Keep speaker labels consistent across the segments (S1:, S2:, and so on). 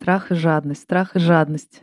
S1: Страх и жадность, страх и жадность.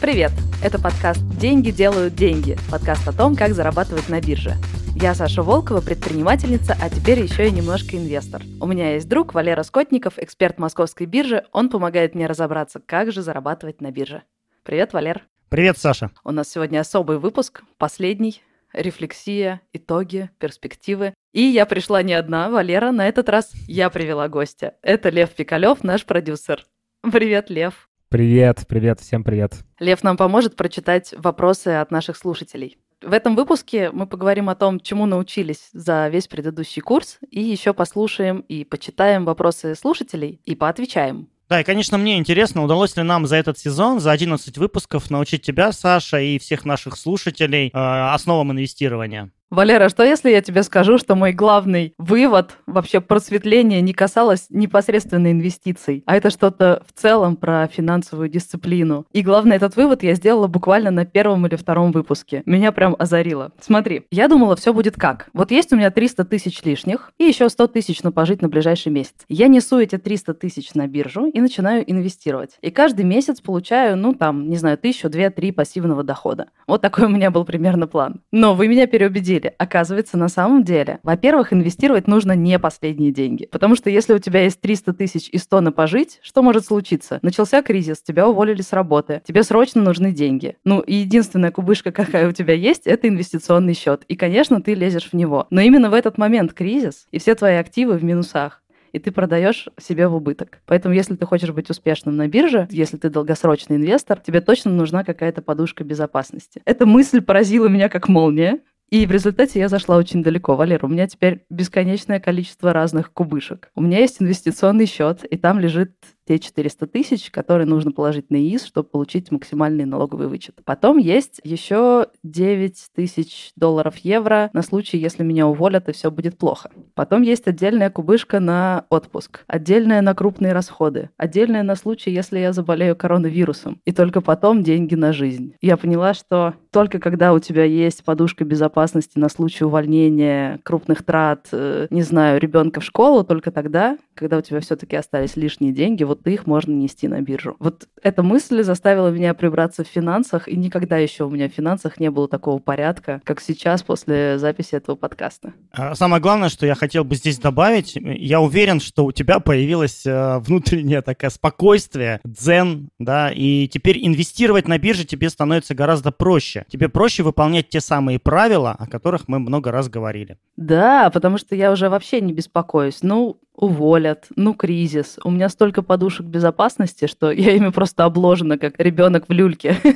S1: Привет! Это подкаст «Деньги делают деньги», подкаст о том, как зарабатывать на бирже. Я Саша Волкова, предпринимательница, а теперь еще и немножко инвестор. У меня есть друг Валера Скотников, эксперт московской биржи. Он помогает мне разобраться, как же зарабатывать на бирже. Привет, Валер.
S2: Привет, Саша.
S1: У нас сегодня особый выпуск, последний. Рефлексия, итоги, перспективы. И я пришла не одна, Валера, на этот раз я привела гостя. Это Лев Пикалев, наш продюсер. Привет, Лев.
S2: Привет, привет, всем привет.
S1: Лев нам поможет прочитать вопросы от наших слушателей. В этом выпуске мы поговорим о том, чему научились за весь предыдущий курс, и еще послушаем и почитаем вопросы слушателей и поотвечаем.
S2: Да, и, конечно, мне интересно, удалось ли нам за этот сезон, за 11 выпусков научить тебя, Саша, и всех наших слушателей э, основам инвестирования.
S1: Валера, что если я тебе скажу, что мой главный вывод, вообще просветления не касалось непосредственно инвестиций, а это что-то в целом про финансовую дисциплину. И главное, этот вывод я сделала буквально на первом или втором выпуске. Меня прям озарило. Смотри, я думала, все будет как. Вот есть у меня 300 тысяч лишних и еще 100 тысяч на пожить на ближайший месяц. Я несу эти 300 тысяч на биржу и начинаю инвестировать. И каждый месяц получаю, ну там, не знаю, тысячу, две, три пассивного дохода. Вот такой у меня был примерно план. Но вы меня переубедили деле. Оказывается, на самом деле, во-первых, инвестировать нужно не последние деньги. Потому что если у тебя есть 300 тысяч и 100 на пожить, что может случиться? Начался кризис, тебя уволили с работы, тебе срочно нужны деньги. Ну, и единственная кубышка, какая у тебя есть, это инвестиционный счет. И, конечно, ты лезешь в него. Но именно в этот момент кризис, и все твои активы в минусах и ты продаешь себе в убыток. Поэтому, если ты хочешь быть успешным на бирже, если ты долгосрочный инвестор, тебе точно нужна какая-то подушка безопасности. Эта мысль поразила меня как молния. И в результате я зашла очень далеко. Валера, у меня теперь бесконечное количество разных кубышек. У меня есть инвестиционный счет, и там лежит те 400 тысяч, которые нужно положить на ИИС, чтобы получить максимальный налоговый вычет. Потом есть еще 9 тысяч долларов евро на случай, если меня уволят и все будет плохо. Потом есть отдельная кубышка на отпуск, отдельная на крупные расходы, отдельная на случай, если я заболею коронавирусом. И только потом деньги на жизнь. Я поняла, что только когда у тебя есть подушка безопасности на случай увольнения, крупных трат, э, не знаю, ребенка в школу, только тогда, когда у тебя все-таки остались лишние деньги, вот их можно нести на биржу. Вот эта мысль заставила меня прибраться в финансах, и никогда еще у меня в финансах не было такого порядка, как сейчас после записи этого подкаста.
S2: А самое главное, что я хотел бы здесь добавить, я уверен, что у тебя появилось э, внутреннее такое спокойствие, дзен, да, и теперь инвестировать на бирже тебе становится гораздо проще. Тебе проще выполнять те самые правила, о которых мы много раз говорили.
S1: Да, потому что я уже вообще не беспокоюсь. Ну, уволят, ну, кризис. У меня столько подушек безопасности, что я ими просто обложена, как ребенок в люльке.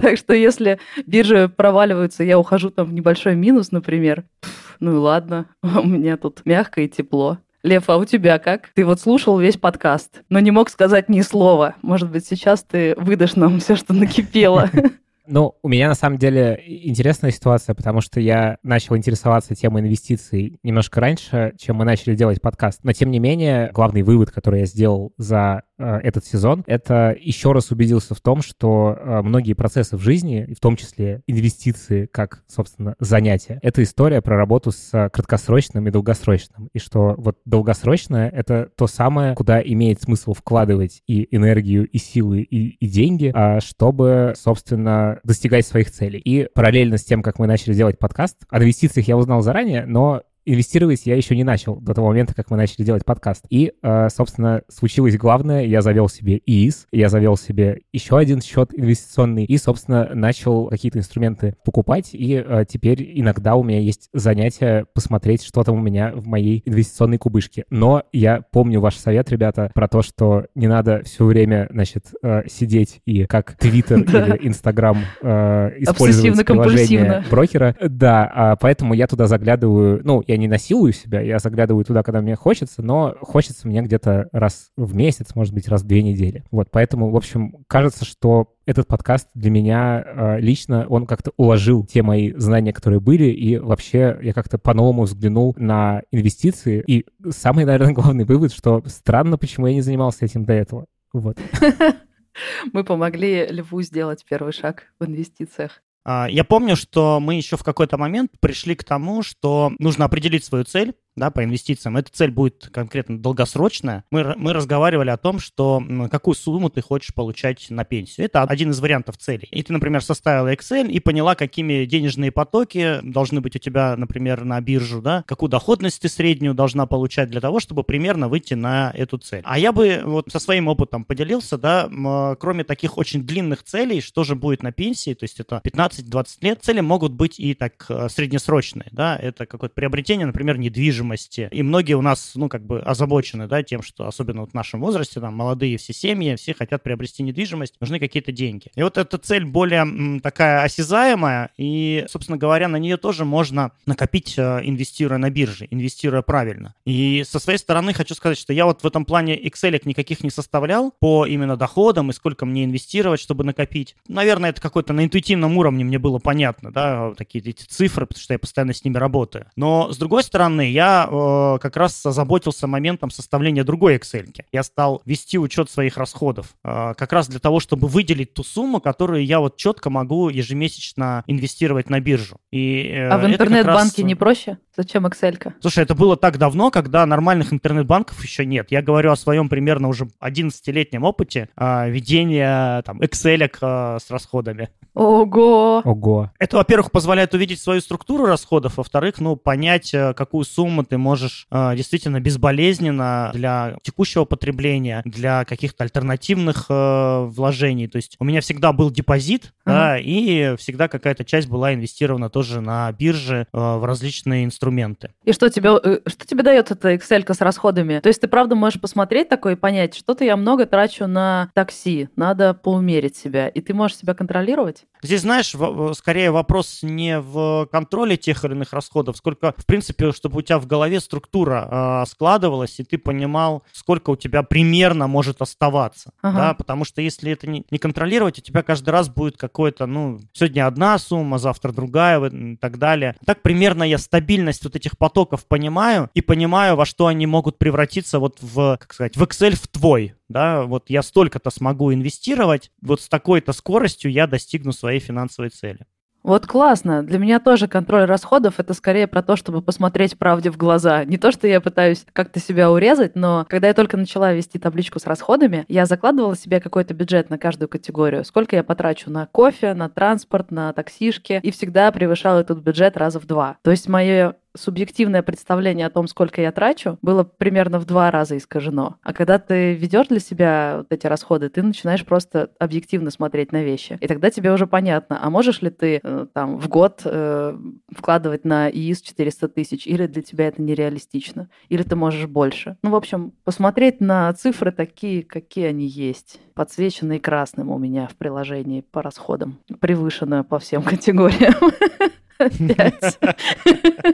S1: Так что если биржи проваливаются, я ухожу там в небольшой минус, например, ну и ладно, у меня тут мягко и тепло. Лев, а у тебя как? Ты вот слушал весь подкаст, но не мог сказать ни слова. Может быть, сейчас ты выдашь нам все, что накипело.
S3: Ну, у меня на самом деле интересная ситуация, потому что я начал интересоваться темой инвестиций немножко раньше, чем мы начали делать подкаст. Но тем не менее, главный вывод, который я сделал за этот сезон, это еще раз убедился в том, что э, многие процессы в жизни, в том числе инвестиции как, собственно, занятие, это история про работу с краткосрочным и долгосрочным. И что вот долгосрочное — это то самое, куда имеет смысл вкладывать и энергию, и силы, и, и деньги, а чтобы, собственно, достигать своих целей. И параллельно с тем, как мы начали делать подкаст, о инвестициях я узнал заранее, но инвестировать я еще не начал до того момента, как мы начали делать подкаст. И, э, собственно, случилось главное. Я завел себе ИИС, я завел себе еще один счет инвестиционный и, собственно, начал какие-то инструменты покупать. И э, теперь иногда у меня есть занятие посмотреть, что там у меня в моей инвестиционной кубышке. Но я помню ваш совет, ребята, про то, что не надо все время, значит, э, сидеть и как Твиттер или Инстаграм использовать приложение брокера. Да, а поэтому я туда заглядываю, ну, я я не насилую себя, я заглядываю туда, когда мне хочется, но хочется мне где-то раз в месяц, может быть, раз в две недели. Вот, поэтому, в общем, кажется, что этот подкаст для меня э, лично, он как-то уложил те мои знания, которые были, и вообще я как-то по-новому взглянул на инвестиции. И самый, наверное, главный вывод, что странно, почему я не занимался этим до этого. Вот.
S1: Мы помогли Льву сделать первый шаг в инвестициях.
S2: А, я помню, что мы еще в какой-то момент пришли к тому, что нужно определить свою цель, да, по инвестициям. Эта цель будет конкретно долгосрочная. Мы, мы разговаривали о том, что какую сумму ты хочешь получать на пенсию. Это один из вариантов целей. И ты, например, составила Excel и поняла, какими денежные потоки должны быть у тебя, например, на биржу, да, какую доходность ты среднюю должна получать для того, чтобы примерно выйти на эту цель. А я бы вот со своим опытом поделился, да, кроме таких очень длинных целей, что же будет на пенсии, то есть это 15-20 лет, цели могут быть и так э, среднесрочные, да, это какое-то приобретение, например, недвижимости, недвижимости. И многие у нас, ну, как бы озабочены, да, тем, что особенно вот в нашем возрасте, там, молодые все семьи, все хотят приобрести недвижимость, нужны какие-то деньги. И вот эта цель более м, такая осязаемая, и, собственно говоря, на нее тоже можно накопить, э, инвестируя на бирже, инвестируя правильно. И со своей стороны хочу сказать, что я вот в этом плане Excel никаких не составлял по именно доходам и сколько мне инвестировать, чтобы накопить. Наверное, это какой-то на интуитивном уровне мне было понятно, да, такие эти цифры, потому что я постоянно с ними работаю. Но, с другой стороны, я э, как раз озаботился моментом составления другой Excel. Я стал вести учет своих расходов, э, как раз для того, чтобы выделить ту сумму, которую я вот четко могу ежемесячно инвестировать на биржу.
S1: И, э, а в интернет-банке раз... не проще? Зачем Excel? -ка?
S2: Слушай, это было так давно, когда нормальных интернет-банков еще нет. Я говорю о своем примерно уже 11-летнем опыте э, ведения там Excel э, с расходами.
S1: Ого!
S3: Ого!
S2: Это, во-первых, позволяет увидеть свою структуру расходов, во-вторых, ну, понять, э, какую сумму ты можешь э, действительно безболезненно для текущего потребления, для каких-то альтернативных э, вложений. То есть у меня всегда был депозит, uh-huh. да, и всегда какая-то часть была инвестирована тоже на бирже э, в различные инструменты.
S1: И что тебе, э, что тебе дает эта Excel с расходами? То есть ты правда можешь посмотреть такое и понять, что-то я много трачу на такси, надо поумерить себя, и ты можешь себя контролировать?
S2: Здесь, знаешь, скорее вопрос не в контроле тех или иных расходов, сколько, в принципе, чтобы у тебя в голове структура э, складывалась, и ты понимал, сколько у тебя примерно может оставаться. Ага. Да? Потому что если это не, не контролировать, у тебя каждый раз будет какой-то, ну, сегодня одна сумма, завтра другая и так далее. Так примерно я стабильность вот этих потоков понимаю и понимаю, во что они могут превратиться вот в, как сказать, в Excel в твой да, вот я столько-то смогу инвестировать, вот с такой-то скоростью я достигну своей финансовой цели.
S1: Вот классно. Для меня тоже контроль расходов это скорее про то, чтобы посмотреть правде в глаза. Не то, что я пытаюсь как-то себя урезать, но когда я только начала вести табличку с расходами, я закладывала себе какой-то бюджет на каждую категорию. Сколько я потрачу на кофе, на транспорт, на таксишки, и всегда превышала этот бюджет раза в два. То есть мое субъективное представление о том, сколько я трачу, было примерно в два раза искажено. А когда ты ведешь для себя вот эти расходы, ты начинаешь просто объективно смотреть на вещи. И тогда тебе уже понятно, а можешь ли ты э, там в год э, вкладывать на ИИС 400 тысяч, или для тебя это нереалистично, или ты можешь больше. Ну, в общем, посмотреть на цифры такие, какие они есть. Подсвеченные красным у меня в приложении по расходам. Превышено по всем категориям. Опять.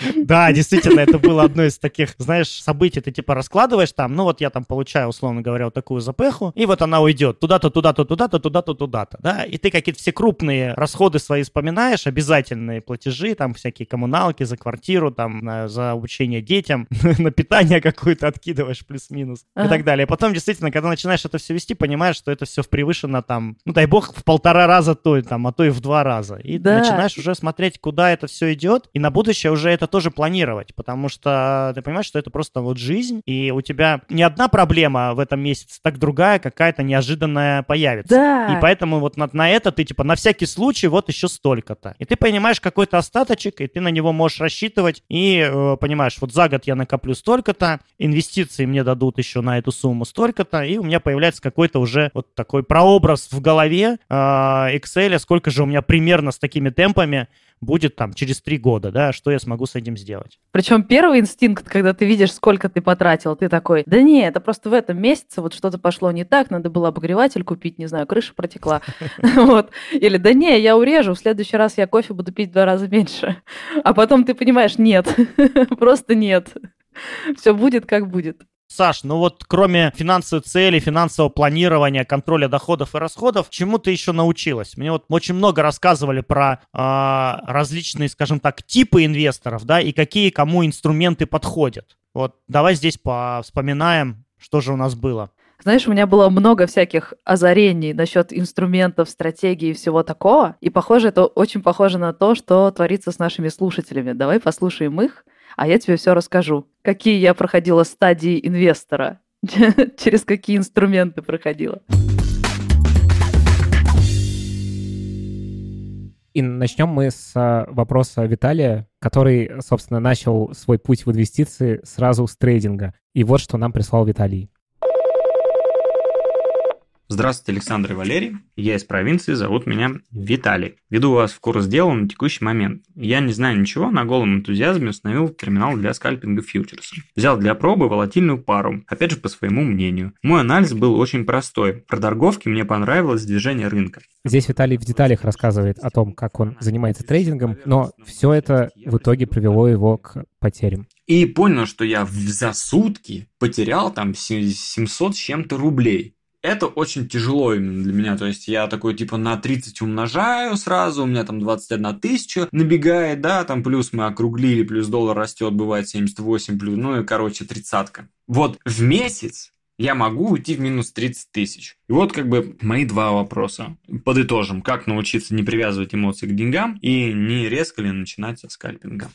S2: Да, действительно, это было одно из таких, знаешь, событий. Ты типа раскладываешь там, ну вот я там получаю, условно говоря, вот такую запеху, и вот она уйдет туда-то, туда-то, туда-то, туда-то, туда-то, да, и ты какие-то все крупные расходы свои вспоминаешь, обязательные платежи, там всякие коммуналки за квартиру, там за обучение детям, на питание какое-то откидываешь плюс-минус и так далее. Потом действительно, когда начинаешь это все вести, понимаешь, что это все превышено там, ну дай бог, в полтора раза то, там, а то и в два раза. И начинаешь уже смотреть, куда это все идет, и на будущее уже это тоже планировать, потому что ты понимаешь, что это просто вот жизнь, и у тебя не одна проблема в этом месяце, так другая какая-то неожиданная появится.
S1: Да.
S2: И поэтому вот на, на это ты типа на всякий случай вот еще столько-то. И ты понимаешь какой-то остаточек, и ты на него можешь рассчитывать, и э, понимаешь, вот за год я накоплю столько-то, инвестиции мне дадут еще на эту сумму столько-то, и у меня появляется какой-то уже вот такой прообраз в голове э, Excel, сколько же у меня примерно с такими темпами будет там через три года, да, что я смогу с этим сделать.
S1: Причем первый инстинкт, когда ты видишь, сколько ты потратил, ты такой, да не, это просто в этом месяце вот что-то пошло не так, надо было обогреватель купить, не знаю, крыша протекла. Вот. Или да не, я урежу, в следующий раз я кофе буду пить в два раза меньше. А потом ты понимаешь, нет, просто нет. Все будет, как будет.
S2: Саш, ну вот кроме финансовой цели, финансового планирования, контроля доходов и расходов, чему ты еще научилась? Мне вот очень много рассказывали про э, различные, скажем так, типы инвесторов, да, и какие кому инструменты подходят. Вот давай здесь вспоминаем, что же у нас было.
S1: Знаешь, у меня было много всяких озарений насчет инструментов, стратегий и всего такого. И похоже, это очень похоже на то, что творится с нашими слушателями. Давай послушаем их а я тебе все расскажу. Какие я проходила стадии инвестора, через какие инструменты проходила.
S3: И начнем мы с а, вопроса Виталия, который, собственно, начал свой путь в инвестиции сразу с трейдинга. И вот что нам прислал Виталий.
S4: Здравствуйте, Александр и Валерий. Я из провинции, зовут меня Виталий. Веду вас в курс дела на текущий момент. Я не знаю ничего, на голом энтузиазме установил терминал для скальпинга фьючерса. Взял для пробы волатильную пару, опять же по своему мнению. Мой анализ был очень простой. Про торговки мне понравилось движение рынка.
S3: Здесь Виталий в деталях рассказывает о том, как он занимается трейдингом, но все это в итоге привело его к потерям.
S4: И понял, что я за сутки потерял там 700 с чем-то рублей это очень тяжело именно для меня. То есть я такой типа на 30 умножаю сразу, у меня там 21 тысяча набегает, да, там плюс мы округлили, плюс доллар растет, бывает 78 плюс, ну и короче тридцатка. Вот в месяц я могу уйти в минус 30 тысяч. И вот как бы мои два вопроса. Подытожим, как научиться не привязывать эмоции к деньгам и не резко ли начинать со скальпинга.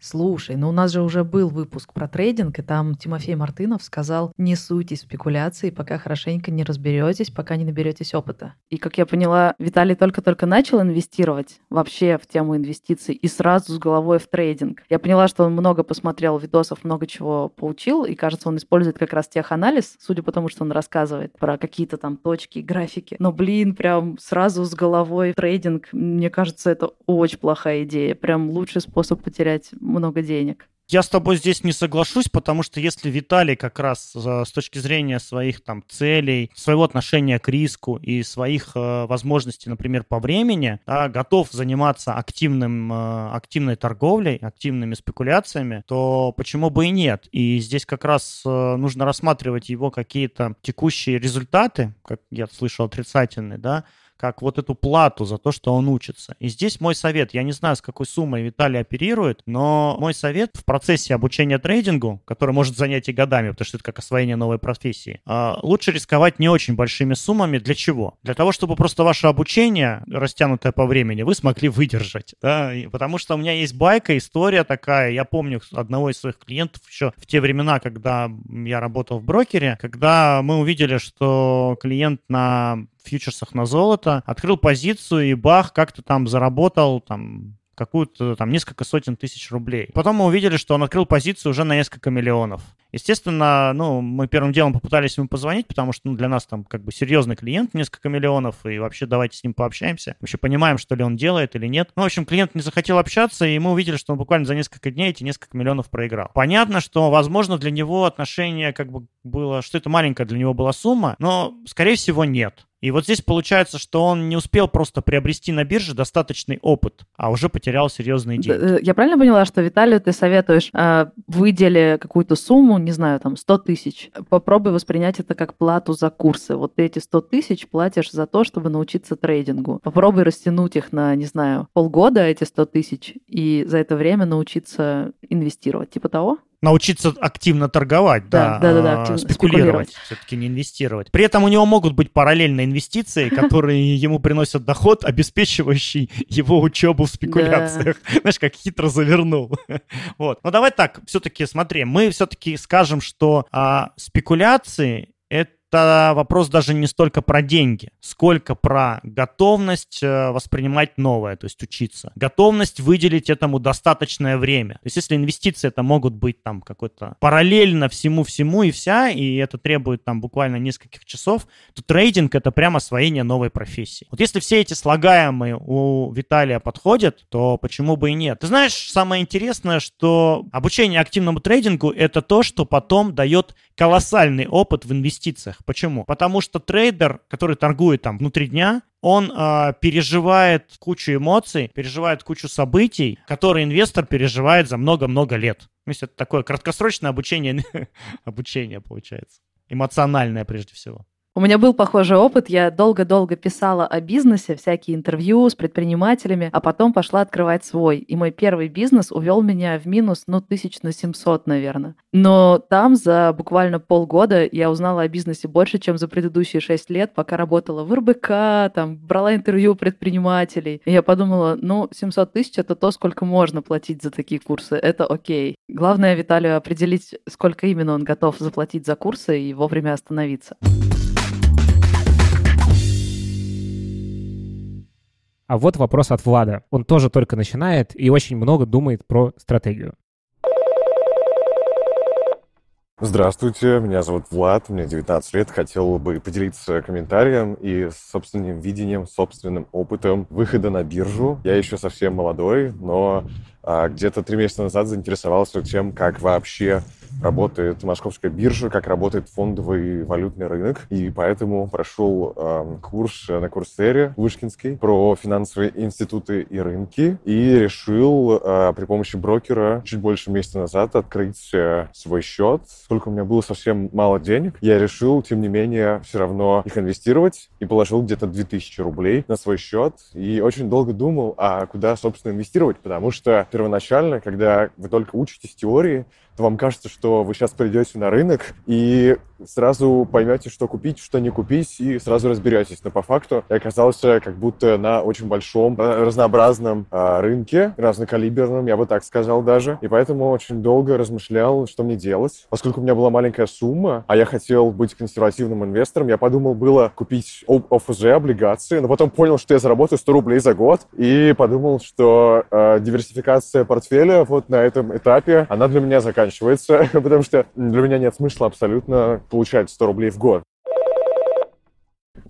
S1: Слушай, ну у нас же уже был выпуск про трейдинг, и там Тимофей Мартынов сказал, не суйтесь в спекуляции, пока хорошенько не разберетесь, пока не наберетесь опыта. И, как я поняла, Виталий только-только начал инвестировать вообще в тему инвестиций и сразу с головой в трейдинг. Я поняла, что он много посмотрел видосов, много чего поучил, и, кажется, он использует как раз теханализ, судя по тому, что он рассказывает про какие-то там точки, графики. Но, блин, прям сразу с головой в трейдинг, мне кажется, это очень плохая идея. Прям лучший способ потерять много денег.
S2: Я с тобой здесь не соглашусь, потому что если Виталий как раз э, с точки зрения своих там целей, своего отношения к риску и своих э, возможностей, например, по времени, да, готов заниматься активным, э, активной торговлей, активными спекуляциями, то почему бы и нет? И здесь как раз э, нужно рассматривать его какие-то текущие результаты, как я слышал, отрицательные, да, как вот эту плату за то, что он учится. И здесь мой совет, я не знаю, с какой суммой Виталий оперирует, но мой совет в процессе обучения трейдингу, который может занять и годами, потому что это как освоение новой профессии, а, лучше рисковать не очень большими суммами. Для чего? Для того, чтобы просто ваше обучение, растянутое по времени, вы смогли выдержать. Да? Потому что у меня есть байка, история такая. Я помню одного из своих клиентов еще в те времена, когда я работал в брокере, когда мы увидели, что клиент на фьючерсах на золото, открыл позицию и бах, как-то там заработал там какую-то там несколько сотен тысяч рублей. Потом мы увидели, что он открыл позицию уже на несколько миллионов. Естественно, ну, мы первым делом попытались ему позвонить, потому что ну, для нас там как бы серьезный клиент, несколько миллионов, и вообще давайте с ним пообщаемся. Вообще понимаем, что ли он делает или нет. Ну, в общем, клиент не захотел общаться, и мы увидели, что он буквально за несколько дней эти несколько миллионов проиграл. Понятно, что, возможно, для него отношение как бы было, что это маленькая для него была сумма, но, скорее всего, нет. И вот здесь получается, что он не успел просто приобрести на бирже достаточный опыт, а уже потерял серьезные деньги.
S1: Э, я правильно поняла, что Виталию ты советуешь, э, выдели какую-то сумму, не знаю, там 100 тысяч, попробуй воспринять это как плату за курсы. Вот ты эти 100 тысяч платишь за то, чтобы научиться трейдингу. Попробуй растянуть их на, не знаю, полгода, эти 100 тысяч, и за это время научиться инвестировать. Типа того?
S2: Научиться активно торговать, да, да, да, да, активно спекулировать, все-таки не инвестировать. При этом у него могут быть параллельные инвестиции, которые ему приносят доход, обеспечивающий его учебу в спекуляциях. Знаешь, как хитро завернул. Вот. Но давай так, все-таки смотри, мы все-таки скажем, что а, спекуляции это это вопрос даже не столько про деньги, сколько про готовность э, воспринимать новое, то есть учиться. Готовность выделить этому достаточное время. То есть если инвестиции это могут быть там какой-то параллельно всему-всему и вся, и это требует там буквально нескольких часов, то трейдинг это прямо освоение новой профессии. Вот если все эти слагаемые у Виталия подходят, то почему бы и нет? Ты знаешь, самое интересное, что обучение активному трейдингу это то, что потом дает колоссальный опыт в инвестициях. Почему? Потому что трейдер, который торгует там внутри дня, он э, переживает кучу эмоций, переживает кучу событий, которые инвестор переживает за много-много лет. То есть это такое краткосрочное обучение, обучение получается. Эмоциональное прежде всего.
S1: У меня был похожий опыт. Я долго-долго писала о бизнесе, всякие интервью с предпринимателями, а потом пошла открывать свой. И мой первый бизнес увел меня в минус, ну, тысяч на 700, наверное. Но там за буквально полгода я узнала о бизнесе больше, чем за предыдущие шесть лет, пока работала в РБК, там, брала интервью предпринимателей. И я подумала, ну, 700 тысяч — это то, сколько можно платить за такие курсы. Это окей. Главное Виталию определить, сколько именно он готов заплатить за курсы и вовремя остановиться.
S3: А вот вопрос от Влада. Он тоже только начинает и очень много думает про стратегию.
S5: Здравствуйте, меня зовут Влад, мне 19 лет. Хотел бы поделиться комментарием и собственным видением, собственным опытом выхода на биржу. Я еще совсем молодой, но а, где-то три месяца назад заинтересовался тем, как вообще работает московская биржа, как работает фондовый валютный рынок. И поэтому прошел э, курс на Курсере Вышкинский про финансовые институты и рынки. И решил э, при помощи брокера чуть больше месяца назад открыть э, свой счет. Сколько у меня было совсем мало денег, я решил, тем не менее, все равно их инвестировать. И положил где-то 2000 рублей на свой счет. И очень долго думал, а куда, собственно, инвестировать. Потому что первоначально, когда вы только учитесь теории, то вам кажется, что вы сейчас придете на рынок и сразу поймете, что купить, что не купить, и сразу разберетесь. Но по факту я оказался как будто на очень большом, э, разнообразном э, рынке, разнокалиберном, я бы так сказал даже. И поэтому очень долго размышлял, что мне делать. Поскольку у меня была маленькая сумма, а я хотел быть консервативным инвестором, я подумал было купить ОФЗ, облигации, но потом понял, что я заработаю 100 рублей за год, и подумал, что э, диверсификация портфеля вот на этом этапе, она для меня заканчивается заканчивается, потому что для меня нет смысла абсолютно получать 100 рублей в год.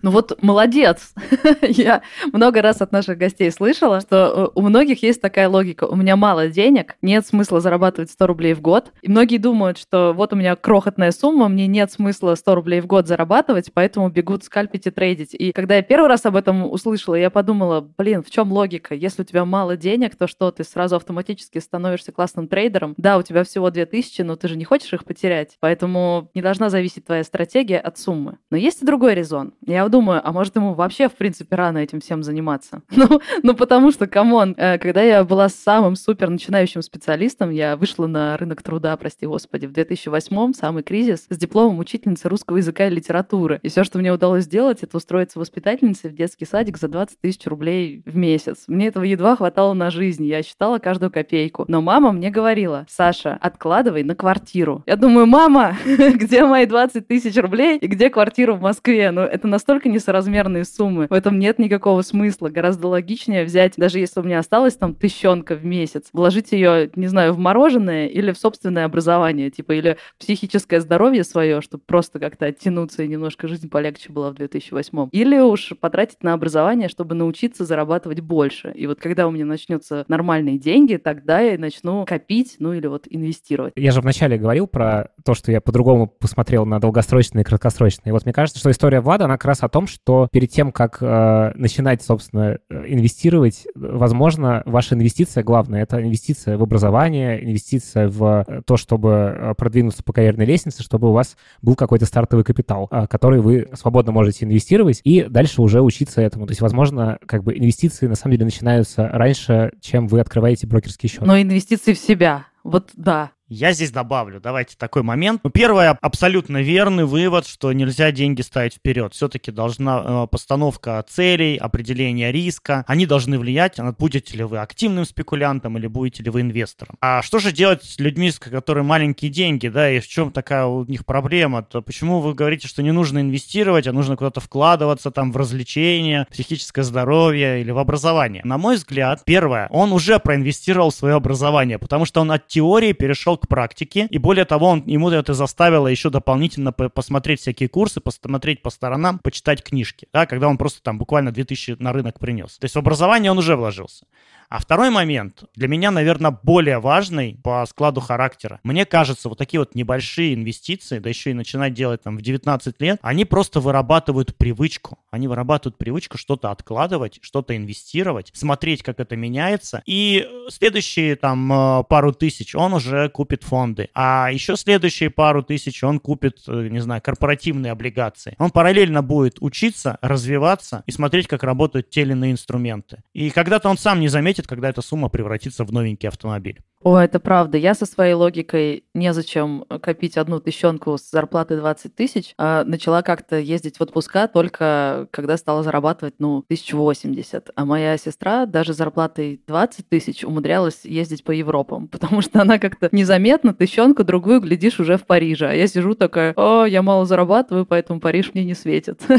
S1: Ну вот молодец. Я много раз от наших гостей слышала, что э, у многих есть такая логика. У меня мало денег, нет смысла зарабатывать 100 рублей в год. И многие думают, что вот у меня крохотная сумма, мне нет смысла 100 рублей в год зарабатывать, поэтому бегут скальпить и трейдить. И когда я первый раз об этом услышала, я подумала, блин, в чем логика? Если у тебя мало денег, то что, ты сразу автоматически становишься классным трейдером? Да, у тебя всего 2000, но ты же не хочешь их потерять. Поэтому не должна зависеть твоя стратегия от суммы. Но есть и другой резон. Я думаю, а может ему вообще, в принципе, рано этим всем заниматься? Ну, ну потому что, come on, э, когда я была самым супер начинающим специалистом, я вышла на рынок труда, прости господи, в 2008-м, самый кризис, с дипломом учительницы русского языка и литературы. И все, что мне удалось сделать, это устроиться воспитательницей в детский садик за 20 тысяч рублей в месяц. Мне этого едва хватало на жизнь, я считала каждую копейку. Но мама мне говорила, Саша, откладывай на квартиру. Я думаю, мама, где мои 20 тысяч рублей и где квартира в Москве? Ну, это настолько настолько несоразмерные суммы. В этом нет никакого смысла. Гораздо логичнее взять, даже если у меня осталось там тысячонка в месяц, вложить ее, не знаю, в мороженое или в собственное образование, типа, или психическое здоровье свое, чтобы просто как-то оттянуться и немножко жизнь полегче была в 2008. Или уж потратить на образование, чтобы научиться зарабатывать больше. И вот когда у меня начнется нормальные деньги, тогда я начну копить, ну или вот инвестировать.
S3: Я же вначале говорил про то, что я по-другому посмотрел на долгосрочные и краткосрочные. И вот мне кажется, что история Влада, она как раз о том, что перед тем, как э, начинать, собственно, инвестировать, возможно, ваша инвестиция главная — это инвестиция в образование, инвестиция в э, то, чтобы э, продвинуться по карьерной лестнице, чтобы у вас был какой-то стартовый капитал, э, который вы свободно можете инвестировать и дальше уже учиться этому. То есть, возможно, как бы инвестиции на самом деле начинаются раньше, чем вы открываете брокерский счет.
S1: Но инвестиции в себя, вот да.
S2: Я здесь добавлю, давайте такой момент. Ну, первое, абсолютно верный вывод, что нельзя деньги ставить вперед. Все-таки должна э, постановка целей, определение риска, они должны влиять, на будете ли вы активным спекулянтом или будете ли вы инвестором. А что же делать с людьми, с которыми маленькие деньги, да, и в чем такая у них проблема? То почему вы говорите, что не нужно инвестировать, а нужно куда-то вкладываться там в развлечения, психическое здоровье или в образование? На мой взгляд, первое, он уже проинвестировал в свое образование, потому что он от теории перешел к практике, и более того, он, ему это заставило еще дополнительно посмотреть всякие курсы, посмотреть по сторонам, почитать книжки, да, когда он просто там буквально 2000 на рынок принес. То есть в образование он уже вложился. А второй момент, для меня, наверное, более важный по складу характера. Мне кажется, вот такие вот небольшие инвестиции, да еще и начинать делать там в 19 лет, они просто вырабатывают привычку. Они вырабатывают привычку что-то откладывать, что-то инвестировать, смотреть, как это меняется. И следующие там э, пару тысяч он уже купит фонды. А еще следующие пару тысяч он купит, э, не знаю, корпоративные облигации. Он параллельно будет учиться, развиваться и смотреть, как работают те или иные инструменты. И когда-то он сам не заметит, когда эта сумма превратится в новенький автомобиль.
S1: О, это правда. Я со своей логикой незачем копить одну тысячонку с зарплаты 20 тысяч, а начала как-то ездить в отпуска только когда стала зарабатывать, ну, 1080. А моя сестра даже зарплатой 20 тысяч умудрялась ездить по Европам, потому что она как-то незаметно тысячонку другую глядишь уже в Париже. А я сижу такая, о, я мало зарабатываю, поэтому Париж мне не светит.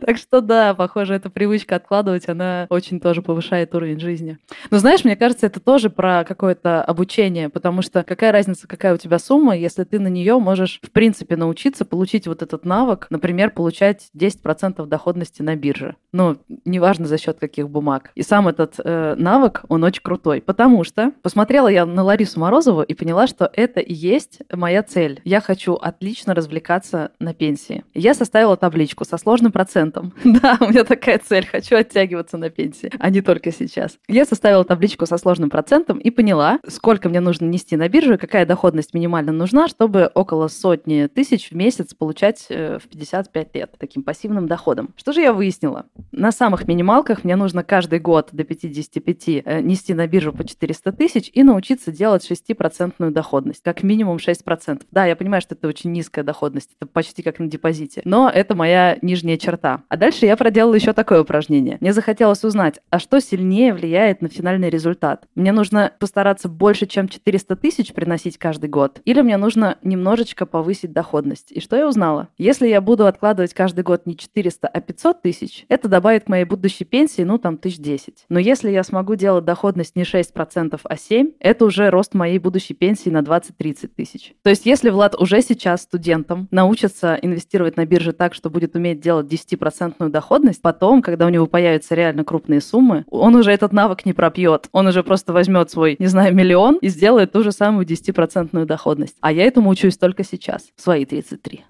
S1: Так что да, похоже, эта привычка откладывать, она очень тоже повышает уровень жизни. Но знаешь, мне кажется, это тоже про какое-то обучение, потому что какая разница, какая у тебя сумма, если ты на нее можешь, в принципе, научиться получить вот этот навык, например, получать 10% доходности на бирже. Ну, неважно за счет каких бумаг. И сам этот э, навык, он очень крутой, потому что посмотрела я на Ларису Морозову и поняла, что это и есть моя цель. Я хочу отлично развлекаться на пенсии. Я составила табличку со сложным процентом. да, у меня такая цель, хочу оттягиваться на пенсии, а не только сейчас. Я составила табличку со сложным процентом и поняла, сколько мне нужно нести на биржу, какая доходность минимально нужна, чтобы около сотни тысяч в месяц получать э, в 55 лет таким пассивным доходом. Что же я выяснила? На самых минималках мне нужно каждый год до 55 э, нести на биржу по 400 тысяч и научиться делать 6% доходность, как минимум 6%. Да, я понимаю, что это очень низкая доходность, это почти как на депозите, но это моя нижняя черта. А дальше я проделала еще такое упражнение. Мне захотелось узнать, а что сильнее влияет на финальный результат? Мне нужно постараться больше больше, чем 400 тысяч приносить каждый год, или мне нужно немножечко повысить доходность. И что я узнала? Если я буду откладывать каждый год не 400, а 500 тысяч, это добавит к моей будущей пенсии, ну, там, тысяч 10. Но если я смогу делать доходность не 6%, а 7%, это уже рост моей будущей пенсии на 20-30 тысяч. То есть если Влад уже сейчас студентом научится инвестировать на бирже так, что будет уметь делать 10% доходность, потом, когда у него появятся реально крупные суммы, он уже этот навык не пропьет. Он уже просто возьмет свой, не знаю, миллион миллион и сделает ту же самую 10% доходность. А я этому учусь только сейчас, в свои 33.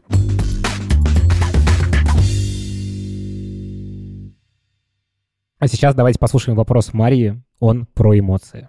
S3: А сейчас давайте послушаем вопрос Марии. Он про эмоции.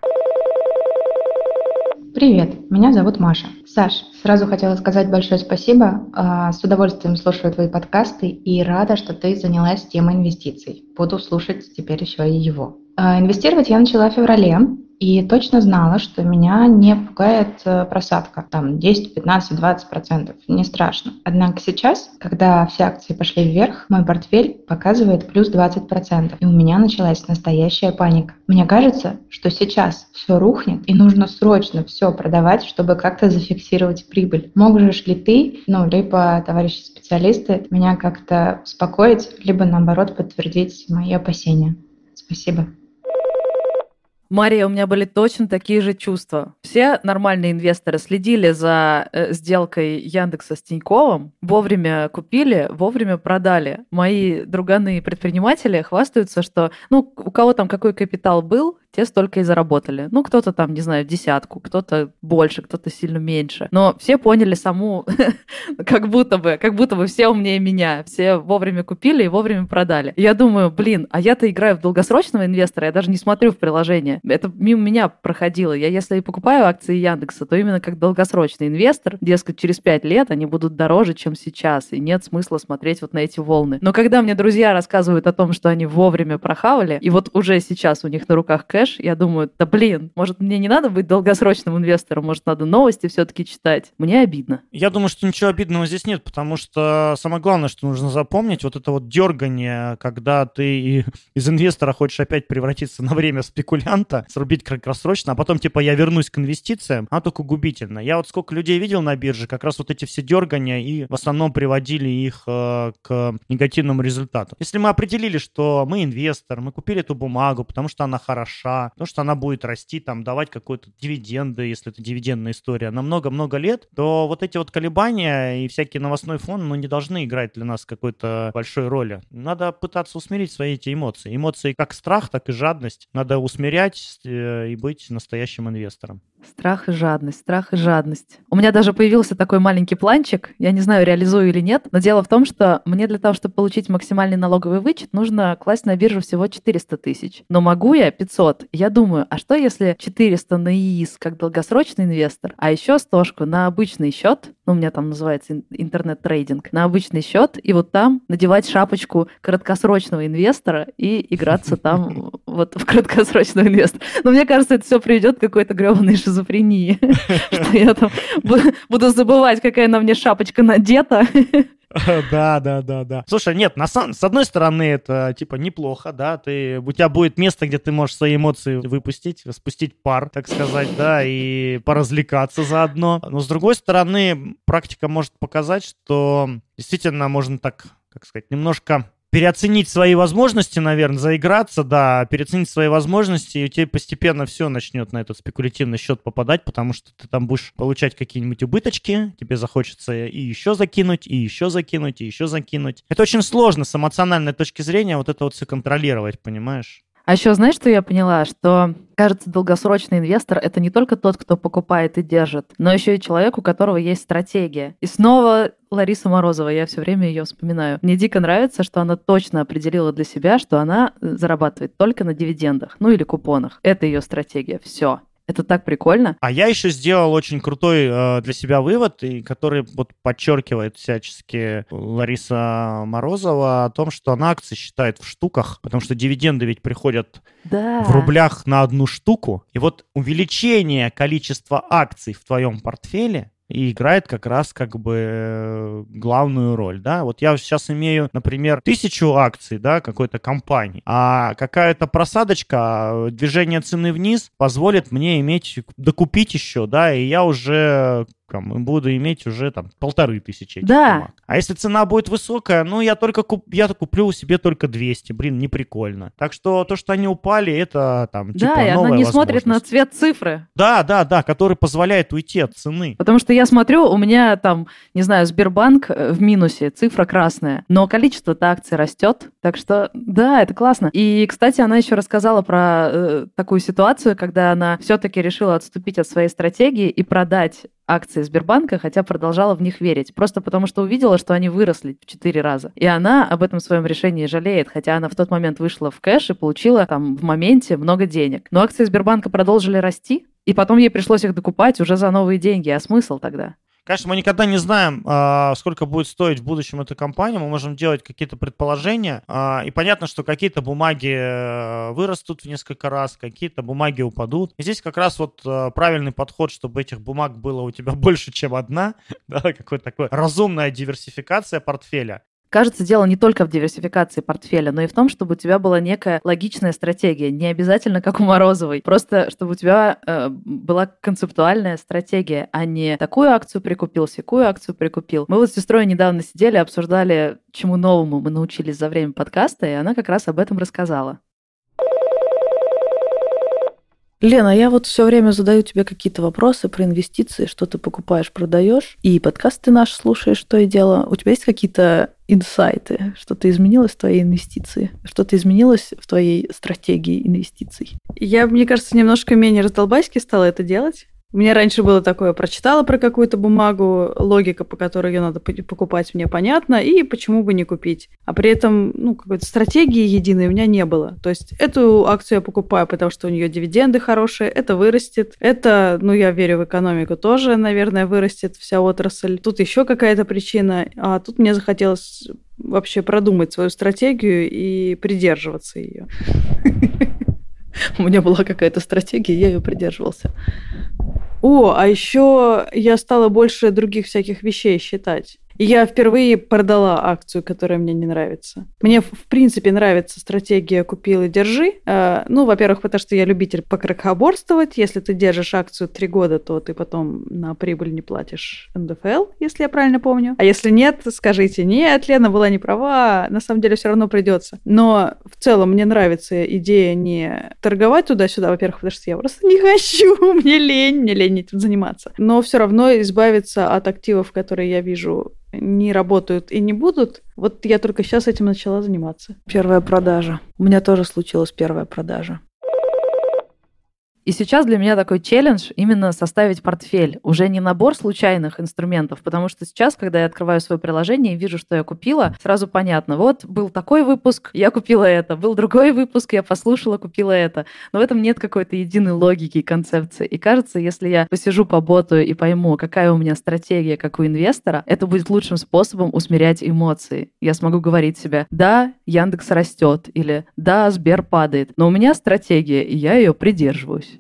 S6: Привет, меня зовут Маша. Саш, сразу хотела сказать большое спасибо. А, с удовольствием слушаю твои подкасты и рада, что ты занялась темой инвестиций. Буду слушать теперь еще и его. А, инвестировать я начала в феврале, и точно знала, что меня не пугает э, просадка, там 10, 15, 20 процентов, не страшно. Однако сейчас, когда все акции пошли вверх, мой портфель показывает плюс 20 процентов, и у меня началась настоящая паника. Мне кажется, что сейчас все рухнет, и нужно срочно все продавать, чтобы как-то зафиксировать прибыль. Можешь ли ты, ну, либо товарищи специалисты, меня как-то успокоить, либо наоборот подтвердить мои опасения? Спасибо.
S1: Мария, у меня были точно такие же чувства. Все нормальные инвесторы следили за э, сделкой Яндекса с Тиньковым, вовремя купили, вовремя продали. Мои друганы предприниматели хвастаются, что ну, у кого там какой капитал был, те столько и заработали. Ну, кто-то там, не знаю, десятку, кто-то больше, кто-то сильно меньше. Но все поняли саму, как будто бы, как будто бы все умнее меня. Все вовремя купили и вовремя продали. Я думаю, блин, а я-то играю в долгосрочного инвестора, я даже не смотрю в приложение. Это мимо меня проходило. Я если и покупаю акции Яндекса, то именно как долгосрочный инвестор, дескать, через пять лет они будут дороже, чем сейчас, и нет смысла смотреть вот на эти волны. Но когда мне друзья рассказывают о том, что они вовремя прохавали, и вот уже сейчас у них на руках кэш, кэш, я думаю, да блин, может, мне не надо быть долгосрочным инвестором, может, надо новости все-таки читать. Мне обидно.
S2: Я думаю, что ничего обидного здесь нет, потому что самое главное, что нужно запомнить, вот это вот дергание, когда ты из инвестора хочешь опять превратиться на время спекулянта, срубить краткосрочно, а потом типа я вернусь к инвестициям, она только губительно. Я вот сколько людей видел на бирже, как раз вот эти все дергания и в основном приводили их э, к негативному результату. Если мы определили, что мы инвестор, мы купили эту бумагу, потому что она хороша, потому что она будет расти, там, давать какой-то дивиденды, если это дивидендная история, на много-много лет, то вот эти вот колебания и всякий новостной фон, ну, не должны играть для нас какой-то большой роли. Надо пытаться усмирить свои эти эмоции. Эмоции как страх, так и жадность. Надо усмирять э, и быть настоящим инвестором.
S1: Страх и жадность, страх и жадность. У меня даже появился такой маленький планчик. Я не знаю, реализую или нет, но дело в том, что мне для того, чтобы получить максимальный налоговый вычет, нужно класть на биржу всего 400 тысяч. Но могу я 500. Я думаю, а что если 400 на ИИС как долгосрочный инвестор, а еще стошку на обычный счет, ну, у меня там называется интернет-трейдинг, на обычный счет, и вот там надевать шапочку краткосрочного инвестора и играться там вот в краткосрочного инвестора. Но мне кажется, это все приведет к какой-то гребаной шизофрении, что я там буду забывать, какая на мне шапочка надета.
S2: Да, да, да, да. Слушай, нет, на с одной стороны, это типа неплохо, да, ты, у тебя будет место, где ты можешь свои эмоции выпустить, спустить пар, так сказать, да, и поразвлекаться заодно. Но с другой стороны, практика может показать, что действительно можно так, как сказать, немножко переоценить свои возможности, наверное, заиграться, да, переоценить свои возможности, и у тебя постепенно все начнет на этот спекулятивный счет попадать, потому что ты там будешь получать какие-нибудь убыточки, тебе захочется и еще закинуть, и еще закинуть, и еще закинуть. Это очень сложно с эмоциональной точки зрения вот это вот все контролировать, понимаешь?
S1: А еще знаешь, что я поняла? Что, кажется, долгосрочный инвестор — это не только тот, кто покупает и держит, но еще и человек, у которого есть стратегия. И снова Лариса Морозова, я все время ее вспоминаю. Мне дико нравится, что она точно определила для себя, что она э, зарабатывает только на дивидендах, ну или купонах. Это ее стратегия. Все. Это так прикольно.
S2: А я еще сделал очень крутой э, для себя вывод, и который вот подчеркивает всячески Лариса Морозова о том, что она акции считает в штуках, потому что дивиденды ведь приходят
S1: да.
S2: в рублях на одну штуку. И вот увеличение количества акций в твоем портфеле и играет как раз как бы э, главную роль, да. Вот я сейчас имею, например, тысячу акций, да, какой-то компании, а какая-то просадочка, э, движение цены вниз позволит мне иметь, докупить еще, да, и я уже там, буду иметь уже там полторы тысячи этих
S1: да.
S2: бумаг. А если цена будет высокая, ну, я только куп, я куплю себе только 200. Блин, не прикольно. Так что то, что они упали, это там, типа,
S1: Да, и
S2: она
S1: не смотрит на цвет цифры.
S2: Да, да, да, который позволяет уйти от цены.
S1: Потому что я смотрю, у меня там, не знаю, Сбербанк э, в минусе, цифра красная, но количество-то акций растет, так что да, это классно. И, кстати, она еще рассказала про э, такую ситуацию, когда она все-таки решила отступить от своей стратегии и продать акции Сбербанка, хотя продолжала в них верить. Просто потому что увидела, что они выросли в четыре раза. И она об этом своем решении жалеет, хотя она в тот момент вышла в кэш и получила там в моменте много денег. Но акции Сбербанка продолжили расти, и потом ей пришлось их докупать уже за новые деньги. А смысл тогда?
S2: Конечно, мы никогда не знаем, а, сколько будет стоить в будущем эта компания. Мы можем делать какие-то предположения. А, и понятно, что какие-то бумаги э, вырастут в несколько раз, какие-то бумаги упадут. И здесь как раз вот э, правильный подход, чтобы этих бумаг было у тебя больше, чем одна. Да, какой-то такой разумная диверсификация портфеля.
S1: Кажется, дело не только в диверсификации портфеля, но и в том, чтобы у тебя была некая логичная стратегия. Не обязательно как у Морозовой. Просто чтобы у тебя э, была концептуальная стратегия, а не такую акцию прикупил, секую акцию прикупил. Мы вот с сестрой недавно сидели, обсуждали, чему новому мы научились за время подкаста, и она как раз об этом рассказала. Лена, я вот все время задаю тебе какие-то вопросы про инвестиции, что ты покупаешь, продаешь, и подкасты наши слушаешь, что и дело. У тебя есть какие-то инсайты? Что-то изменилось в твоей инвестиции? Что-то изменилось в твоей стратегии инвестиций?
S7: Я, мне кажется, немножко менее раздолбайски стала это делать. У меня раньше было такое, прочитала про какую-то бумагу, логика, по которой ее надо покупать, мне понятна, и почему бы не купить. А при этом, ну, какой-то стратегии единой у меня не было. То есть эту акцию я покупаю, потому что у нее дивиденды хорошие, это вырастет. Это, ну, я верю в экономику тоже, наверное, вырастет вся отрасль. Тут еще какая-то причина, а тут мне захотелось вообще продумать свою стратегию и придерживаться ее. У меня была какая-то стратегия, я ее придерживался. О, а еще я стала больше других всяких вещей считать. И я впервые продала акцию, которая мне не нравится. Мне, в принципе, нравится стратегия «купил и держи». Э, ну, во-первых, потому что я любитель покракоборствовать. Если ты держишь акцию три года, то ты потом на прибыль не платишь НДФЛ, если я правильно помню. А если нет, скажите, нет, Лена была не права, на самом деле все равно придется. Но в целом мне нравится идея не торговать туда-сюда, во-первых, потому что я просто не хочу, мне лень, мне лень этим заниматься. Но все равно избавиться от активов, которые я вижу не работают и не будут. Вот я только сейчас этим начала заниматься. Первая продажа. У меня тоже случилась первая продажа.
S1: И сейчас для меня такой челлендж именно составить портфель. Уже не набор случайных инструментов, потому что сейчас, когда я открываю свое приложение и вижу, что я купила, сразу понятно, вот был такой выпуск, я купила это, был другой выпуск, я послушала, купила это. Но в этом нет какой-то единой логики и концепции. И кажется, если я посижу, поботаю и пойму, какая у меня стратегия, как у инвестора, это будет лучшим способом усмирять эмоции. Я смогу говорить себе, да, Яндекс растет, или да, Сбер падает, но у меня стратегия, и я ее придерживаюсь.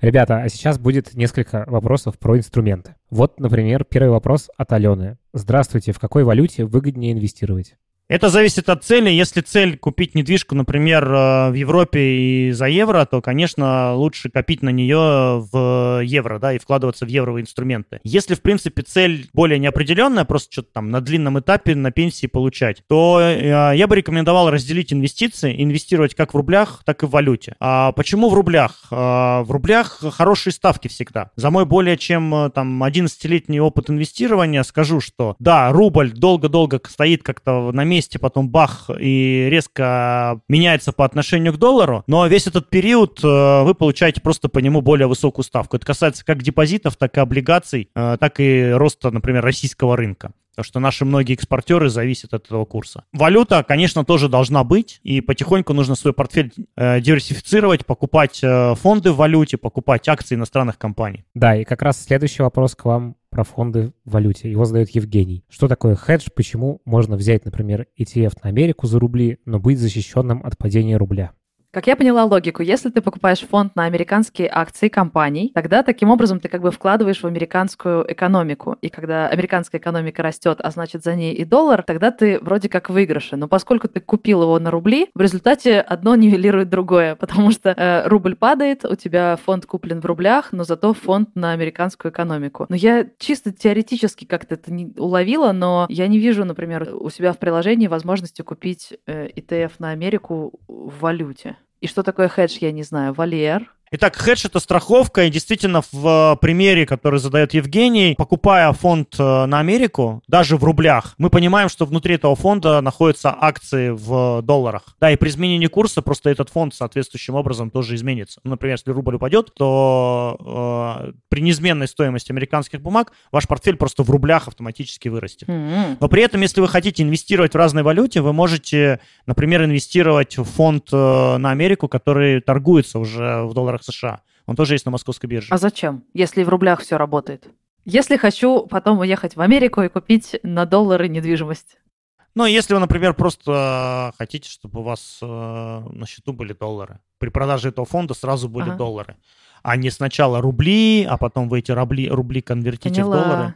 S3: Ребята, а сейчас будет несколько вопросов про инструменты. Вот, например, первый вопрос от Алены. Здравствуйте, в какой валюте выгоднее инвестировать?
S2: Это зависит от цели. Если цель купить недвижку, например, э, в Европе и за евро, то, конечно, лучше копить на нее в евро, да, и вкладываться в евровые инструменты. Если, в принципе, цель более неопределенная, просто что-то там на длинном этапе на пенсии получать, то э, я бы рекомендовал разделить инвестиции, инвестировать как в рублях, так и в валюте. А почему в рублях? А, в рублях хорошие ставки всегда. За мой более чем э, там 11-летний опыт инвестирования скажу, что да, рубль долго-долго стоит как-то на месте, месте, потом бах, и резко меняется по отношению к доллару, но весь этот период э, вы получаете просто по нему более высокую ставку. Это касается как депозитов, так и облигаций, э, так и роста, например, российского рынка. Потому что наши многие экспортеры зависят от этого курса. Валюта, конечно, тоже должна быть, и потихоньку нужно свой портфель э, диверсифицировать, покупать э, фонды в валюте, покупать акции иностранных компаний.
S3: Да, и как раз следующий вопрос к вам про фонды в валюте. Его задает Евгений. Что такое хедж? Почему можно взять, например, ETF на Америку за рубли, но быть защищенным от падения рубля?
S1: Как я поняла логику, если ты покупаешь фонд на американские акции компаний, тогда таким образом ты как бы вкладываешь в американскую экономику. И когда американская экономика растет, а значит за ней и доллар, тогда ты вроде как выигрыше. Но поскольку ты купил его на рубли, в результате одно нивелирует другое, потому что э, рубль падает, у тебя фонд куплен в рублях, но зато фонд на американскую экономику. Но я чисто теоретически как-то это не уловила, но я не вижу, например, у себя в приложении возможности купить э, ETF на Америку в валюте. И что такое хедж, я не знаю. Валер.
S2: Итак, хедж это страховка, и действительно в примере, который задает Евгений, покупая фонд э, на Америку, даже в рублях, мы понимаем, что внутри этого фонда находятся акции в долларах. Да, и при изменении курса просто этот фонд соответствующим образом тоже изменится. Ну, например, если рубль упадет, то э, при неизменной стоимости американских бумаг ваш портфель просто в рублях автоматически вырастет. Mm-hmm. Но при этом, если вы хотите инвестировать в разной валюте, вы можете, например, инвестировать в фонд э, на Америку, который торгуется уже в долларах США. Он тоже есть на московской бирже.
S1: А зачем, если в рублях все работает? Если хочу потом уехать в Америку и купить на доллары недвижимость.
S2: Ну, если вы, например, просто хотите, чтобы у вас э, на счету были доллары. При продаже этого фонда сразу были ага. доллары. А не сначала рубли, а потом вы эти рубли, рубли конвертите Поняла. в доллары.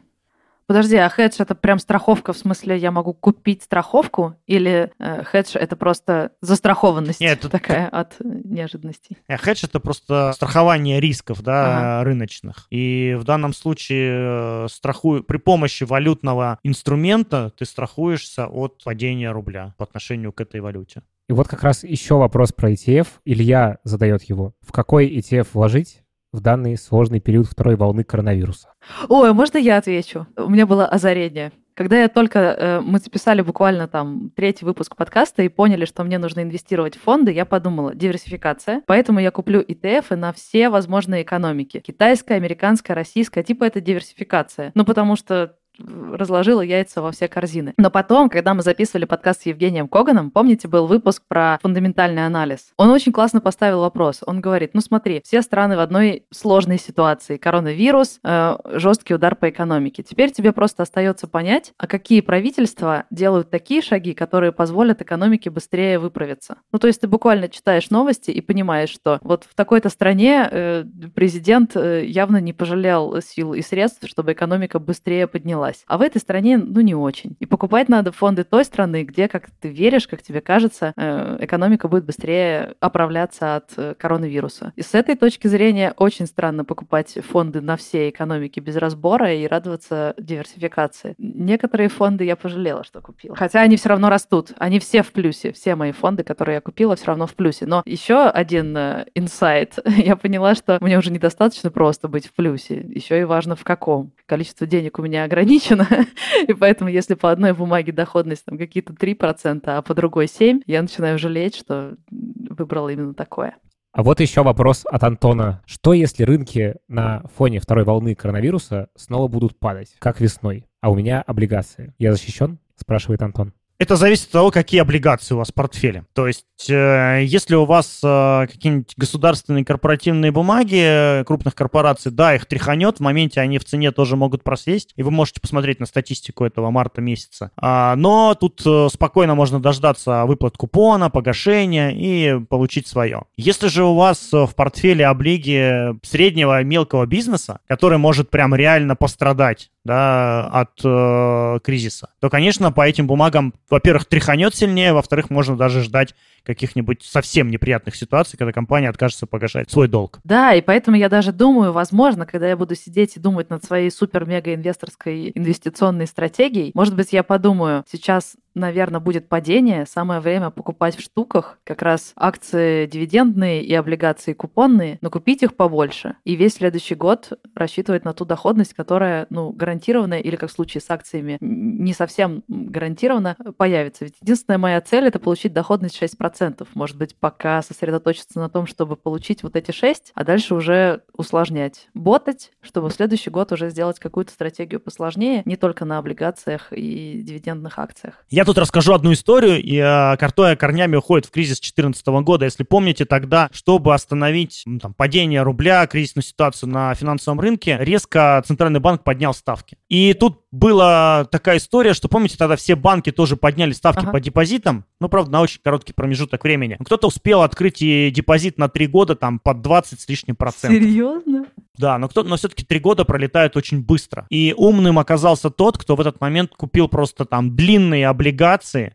S1: Подожди, а хедж это прям страховка, в смысле я могу купить страховку, или э, хедж это просто застрахованность Нет, это... такая от неожиданностей?
S2: Э, хедж это просто страхование рисков, да, ага. рыночных. И в данном случае э, страхую при помощи валютного инструмента ты страхуешься от падения рубля по отношению к этой валюте.
S3: И вот как раз еще вопрос про ETF. Илья задает его. В какой ETF вложить? В данный сложный период второй волны коронавируса?
S1: Ой, можно я отвечу? У меня было озарение. Когда я только, э, мы записали буквально там третий выпуск подкаста и поняли, что мне нужно инвестировать в фонды, я подумала, диверсификация. Поэтому я куплю ETF на все возможные экономики. Китайская, американская, российская. Типа это диверсификация. Ну, потому что разложила яйца во все корзины. Но потом, когда мы записывали подкаст с Евгением Коганом, помните, был выпуск про фундаментальный анализ. Он очень классно поставил вопрос. Он говорит, ну смотри, все страны в одной сложной ситуации. Коронавирус, э, жесткий удар по экономике. Теперь тебе просто остается понять, а какие правительства делают такие шаги, которые позволят экономике быстрее выправиться. Ну, то есть ты буквально читаешь новости и понимаешь, что вот в такой-то стране э, президент э, явно не пожалел сил и средств, чтобы экономика быстрее поднялась. А в этой стране, ну, не очень. И покупать надо фонды той страны, где, как ты веришь, как тебе кажется, э, экономика будет быстрее оправляться от э, коронавируса. И с этой точки зрения очень странно покупать фонды на все экономики без разбора и радоваться диверсификации. Некоторые фонды я пожалела, что купила. Хотя они все равно растут. Они все в плюсе. Все мои фонды, которые я купила, все равно в плюсе. Но еще один э, инсайт. я поняла, что мне уже недостаточно просто быть в плюсе. Еще и важно в каком. Количество денег у меня ограничено. и поэтому, если по одной бумаге доходность там какие-то 3%, а по другой 7%, я начинаю жалеть, что выбрала именно такое.
S3: А вот еще вопрос от Антона. Что если рынки на фоне второй волны коронавируса снова будут падать, как весной, а у меня облигации? Я защищен? Спрашивает Антон.
S2: Это зависит от того, какие облигации у вас в портфеле. То есть, э, если у вас э, какие-нибудь государственные корпоративные бумаги крупных корпораций, да, их тряханет, в моменте они в цене тоже могут просесть, и вы можете посмотреть на статистику этого марта месяца. А, но тут э, спокойно можно дождаться выплат купона, погашения и получить свое. Если же у вас в портфеле облиги среднего мелкого бизнеса, который может прям реально пострадать да, от э, кризиса, то, конечно, по этим бумагам, во-первых, тряханет сильнее, во-вторых, можно даже ждать каких-нибудь совсем неприятных ситуаций, когда компания откажется погашать свой долг.
S1: Да, и поэтому я даже думаю, возможно, когда я буду сидеть и думать над своей супер-мега-инвесторской инвестиционной стратегией, может быть, я подумаю, сейчас наверное, будет падение, самое время покупать в штуках как раз акции дивидендные и облигации купонные, но купить их побольше. И весь следующий год рассчитывать на ту доходность, которая, ну, гарантированная или, как в случае с акциями, не совсем гарантированно появится. Ведь единственная моя цель — это получить доходность 6% процентов. Может быть, пока сосредоточиться на том, чтобы получить вот эти шесть, а дальше уже усложнять. Ботать, чтобы в следующий год уже сделать какую-то стратегию посложнее, не только на облигациях и дивидендных акциях.
S2: Я тут расскажу одну историю, и э, Картоя корнями уходит в кризис 2014 года. Если помните, тогда, чтобы остановить ну, там, падение рубля, кризисную ситуацию на финансовом рынке, резко Центральный банк поднял ставки. И тут была такая история, что, помните, тогда все банки тоже подняли ставки ага. по депозитам, ну, правда, на очень короткий промежуток времени. Кто-то успел открыть и депозит на 3 года там под 20 с лишним процентов.
S1: Серьезно?
S2: Да, но, кто, но все-таки три года пролетают очень быстро. И умным оказался тот, кто в этот момент купил просто там длинные облигации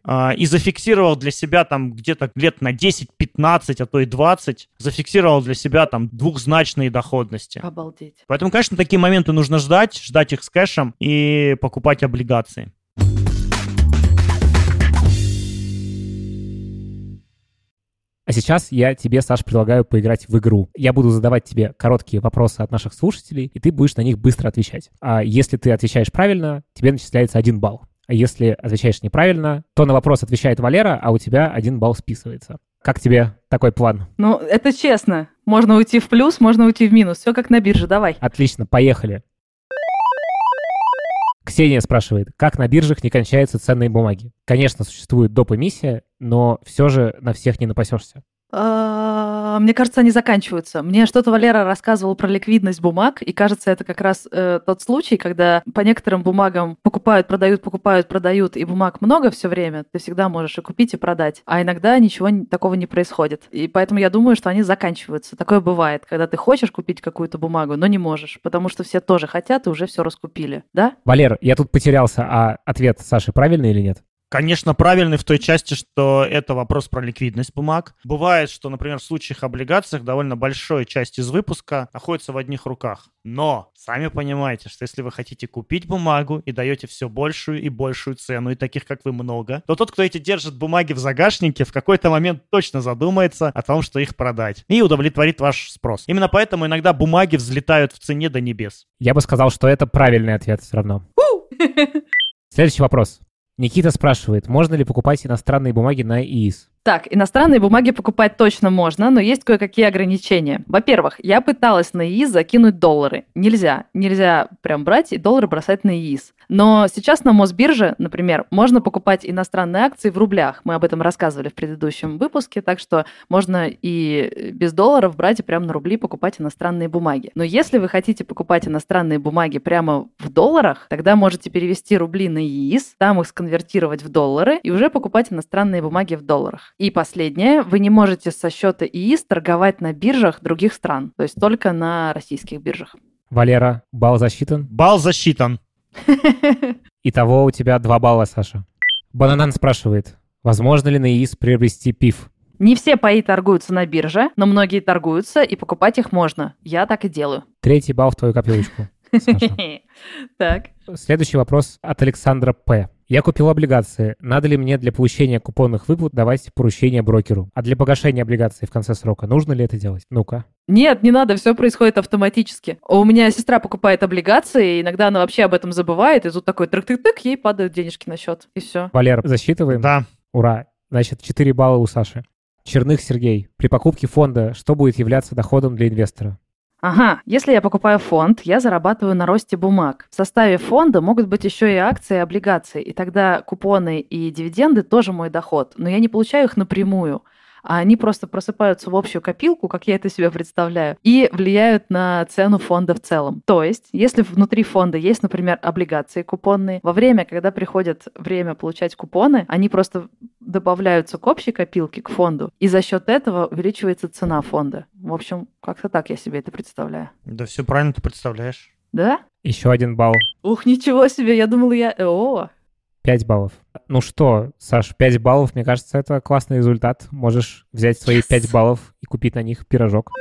S2: э, и зафиксировал для себя там где-то лет на 10, 15, а то и 20, зафиксировал для себя там двухзначные доходности.
S1: Обалдеть.
S2: Поэтому, конечно, такие моменты нужно ждать, ждать их с кэшем и покупать облигации.
S3: А сейчас я тебе, Саш, предлагаю поиграть в игру. Я буду задавать тебе короткие вопросы от наших слушателей, и ты будешь на них быстро отвечать. А если ты отвечаешь правильно, тебе начисляется один балл. Если отвечаешь неправильно, то на вопрос отвечает Валера, а у тебя один балл списывается. Как тебе такой план?
S1: Ну, это честно. Можно уйти в плюс, можно уйти в минус. Все как на бирже, давай.
S3: Отлично, поехали. Ксения спрашивает, как на биржах не кончаются ценные бумаги? Конечно, существует доп. эмиссия, но все же на всех не напасешься.
S1: А, мне кажется, они заканчиваются. Мне что-то Валера рассказывал про ликвидность бумаг, и кажется, это как раз э, тот случай, когда по некоторым бумагам покупают, продают, покупают, продают, и бумаг много все время, ты всегда можешь и купить, и продать. А иногда ничего такого не происходит. И поэтому я думаю, что они заканчиваются. Такое бывает, когда ты хочешь купить какую-то бумагу, но не можешь, потому что все тоже хотят и уже все раскупили. Да?
S3: Валер, я тут потерялся, а ответ Саши правильный или нет?
S2: Конечно, правильный в той части, что это вопрос про ликвидность бумаг. Бывает, что, например, в случаях облигациях довольно большая часть из выпуска находится в одних руках. Но сами понимаете, что если вы хотите купить бумагу и даете все большую и большую цену, и таких, как вы, много, то тот, кто эти держит бумаги в загашнике, в какой-то момент точно задумается о том, что их продать. И удовлетворит ваш спрос. Именно поэтому иногда бумаги взлетают в цене до небес.
S3: Я бы сказал, что это правильный ответ все равно. Следующий вопрос. Никита спрашивает, можно ли покупать иностранные бумаги на ИИС?
S1: Так, иностранные бумаги покупать точно можно, но есть кое-какие ограничения. Во-первых, я пыталась на ИИС закинуть доллары. Нельзя. Нельзя прям брать и доллары бросать на ИИС. Но сейчас на Мосбирже, например, можно покупать иностранные акции в рублях. Мы об этом рассказывали в предыдущем выпуске, так что можно и без долларов брать и прямо на рубли покупать иностранные бумаги. Но если вы хотите покупать иностранные бумаги прямо в долларах, тогда можете перевести рубли на ИИС, там их сконвертировать в доллары и уже покупать иностранные бумаги в долларах. И последнее, вы не можете со счета ИИС торговать на биржах других стран, то есть только на российских биржах.
S3: Валера, балл засчитан?
S2: Балл засчитан.
S3: Итого у тебя два балла, Саша. Бананан спрашивает, возможно ли на ИИС приобрести пив?
S1: Не все паи торгуются на бирже, но многие торгуются, и покупать их можно. Я так и делаю.
S3: Третий балл в твою копилочку.
S1: Так.
S3: Следующий вопрос от Александра П. Я купил облигации. Надо ли мне для получения купонных выплат давать поручение брокеру? А для погашения облигаций в конце срока нужно ли это делать? Ну-ка.
S1: Нет, не надо, все происходит автоматически. У меня сестра покупает облигации, и иногда она вообще об этом забывает, и тут такой трык-тык-тык, ей падают денежки на счет, и все.
S3: Валер, засчитываем?
S2: Да.
S3: Ура. Значит, 4 балла у Саши. Черных Сергей. При покупке фонда что будет являться доходом для инвестора?
S1: Ага, если я покупаю фонд, я зарабатываю на росте бумаг. В составе фонда могут быть еще и акции и облигации, и тогда купоны и дивиденды тоже мой доход, но я не получаю их напрямую а они просто просыпаются в общую копилку, как я это себе представляю, и влияют на цену фонда в целом. То есть, если внутри фонда есть, например, облигации купонные, во время, когда приходит время получать купоны, они просто добавляются к общей копилке, к фонду, и за счет этого увеличивается цена фонда. В общем, как-то так я себе это представляю.
S2: Да все правильно ты представляешь.
S1: Да?
S3: Еще один балл.
S1: Ух, ничего себе, я думала, я... О,
S3: 5 баллов. Ну что, Саш, 5 баллов, мне кажется, это классный результат. Можешь взять свои yes. 5 баллов и купить на них пирожок.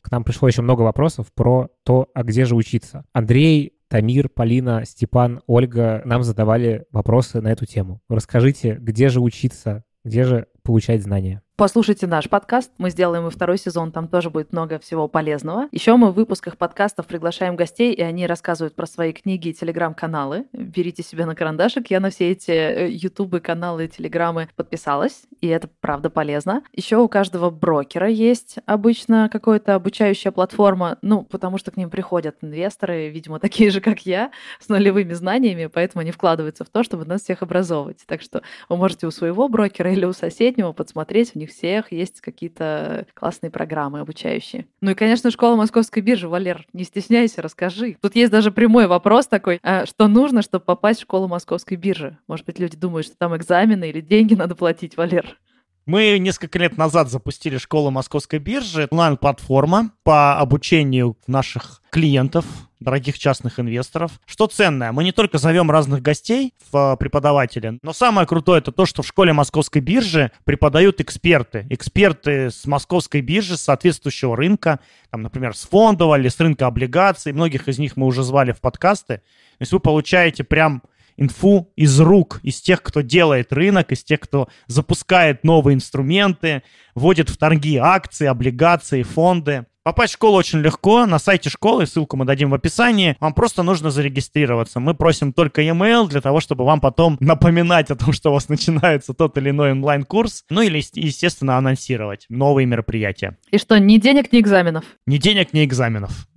S3: К нам пришло еще много вопросов про то, а где же учиться. Андрей, Тамир, Полина, Степан, Ольга нам задавали вопросы на эту тему. Расскажите, где же учиться, где же получать знания?
S1: Послушайте наш подкаст. Мы сделаем и второй сезон, там тоже будет много всего полезного. Еще мы в выпусках подкастов приглашаем гостей, и они рассказывают про свои книги и телеграм-каналы. Берите себе на карандашик. Я на все эти э, ютубы, каналы, телеграммы подписалась, и это правда полезно. Еще у каждого брокера есть обычно какая-то обучающая платформа, ну, потому что к ним приходят инвесторы, видимо, такие же, как я, с нулевыми знаниями, поэтому они вкладываются в то, чтобы нас всех образовывать. Так что вы можете у своего брокера или у соседнего подсмотреть, у них всех есть какие-то классные программы обучающие. Ну и, конечно, школа Московской биржи. Валер, не стесняйся, расскажи. Тут есть даже прямой вопрос такой, а что нужно, чтобы попасть в школу Московской биржи? Может быть, люди думают, что там экзамены или деньги надо платить, Валер?
S2: Мы несколько лет назад запустили школу Московской биржи, онлайн-платформа по обучению наших клиентов, дорогих частных инвесторов. Что ценное, мы не только зовем разных гостей в э, преподаватели, но самое крутое это то, что в школе Московской биржи преподают эксперты. Эксперты с Московской биржи, с соответствующего рынка, там, например, с фондового или с рынка облигаций. Многих из них мы уже звали в подкасты. То есть вы получаете прям инфу из рук, из тех, кто делает рынок, из тех, кто запускает новые инструменты, вводит в торги акции, облигации, фонды. Попасть в школу очень легко. На сайте школы, ссылку мы дадим в описании. Вам просто нужно зарегистрироваться. Мы просим только e-mail для того, чтобы вам потом напоминать о том, что у вас начинается тот или иной онлайн-курс. Ну или, естественно, анонсировать новые мероприятия.
S1: И что, ни денег, ни экзаменов?
S2: Ни денег, ни экзаменов.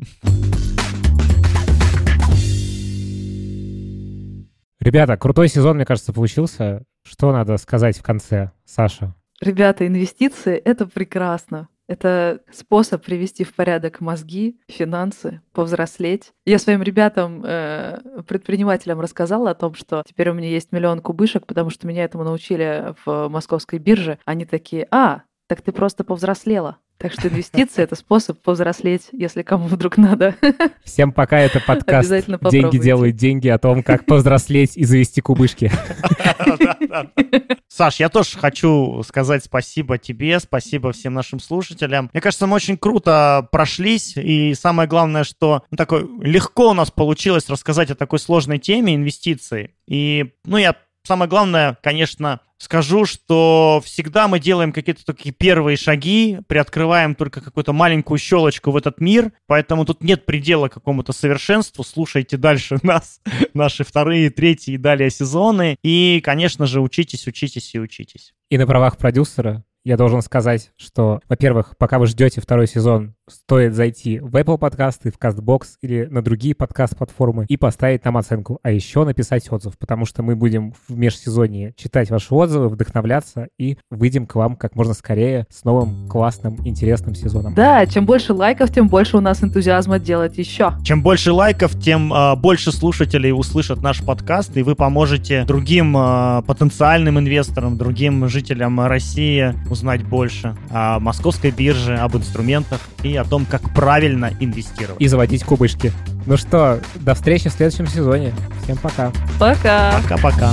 S3: Ребята, крутой сезон, мне кажется, получился. Что надо сказать в конце, Саша?
S1: Ребята, инвестиции — это прекрасно. Это способ привести в порядок мозги, финансы, повзрослеть. Я своим ребятам, э, предпринимателям рассказала о том, что теперь у меня есть миллион кубышек, потому что меня этому научили в московской бирже. Они такие, а, так ты просто повзрослела. Так что инвестиции — это способ повзрослеть, если кому вдруг надо.
S3: Всем пока, это подкаст «Деньги делают деньги» о том, как повзрослеть и завести кубышки.
S2: Саш, я тоже хочу сказать спасибо тебе, спасибо всем нашим слушателям. Мне кажется, мы очень круто прошлись, и самое главное, что ну, такой легко у нас получилось рассказать о такой сложной теме инвестиций. И, ну, я Самое главное, конечно, скажу, что всегда мы делаем какие-то такие первые шаги, приоткрываем только какую-то маленькую щелочку в этот мир, поэтому тут нет предела какому-то совершенству. Слушайте дальше нас, наши вторые, третьи и далее сезоны. И, конечно же, учитесь, учитесь и учитесь.
S3: И на правах продюсера я должен сказать, что, во-первых, пока вы ждете второй сезон, стоит зайти в Apple подкасты, в CastBox или на другие подкаст-платформы и поставить нам оценку, а еще написать отзыв, потому что мы будем в межсезонье читать ваши отзывы, вдохновляться и выйдем к вам как можно скорее с новым классным, интересным сезоном.
S1: Да, чем больше лайков, тем больше у нас энтузиазма делать еще.
S2: Чем больше лайков, тем э, больше слушателей услышат наш подкаст, и вы поможете другим э, потенциальным инвесторам, другим жителям России узнать больше о московской бирже, об инструментах и о том, как правильно инвестировать.
S3: И заводить кубышки. Ну что, до встречи в следующем сезоне. Всем пока.
S1: Пока.
S2: Пока-пока.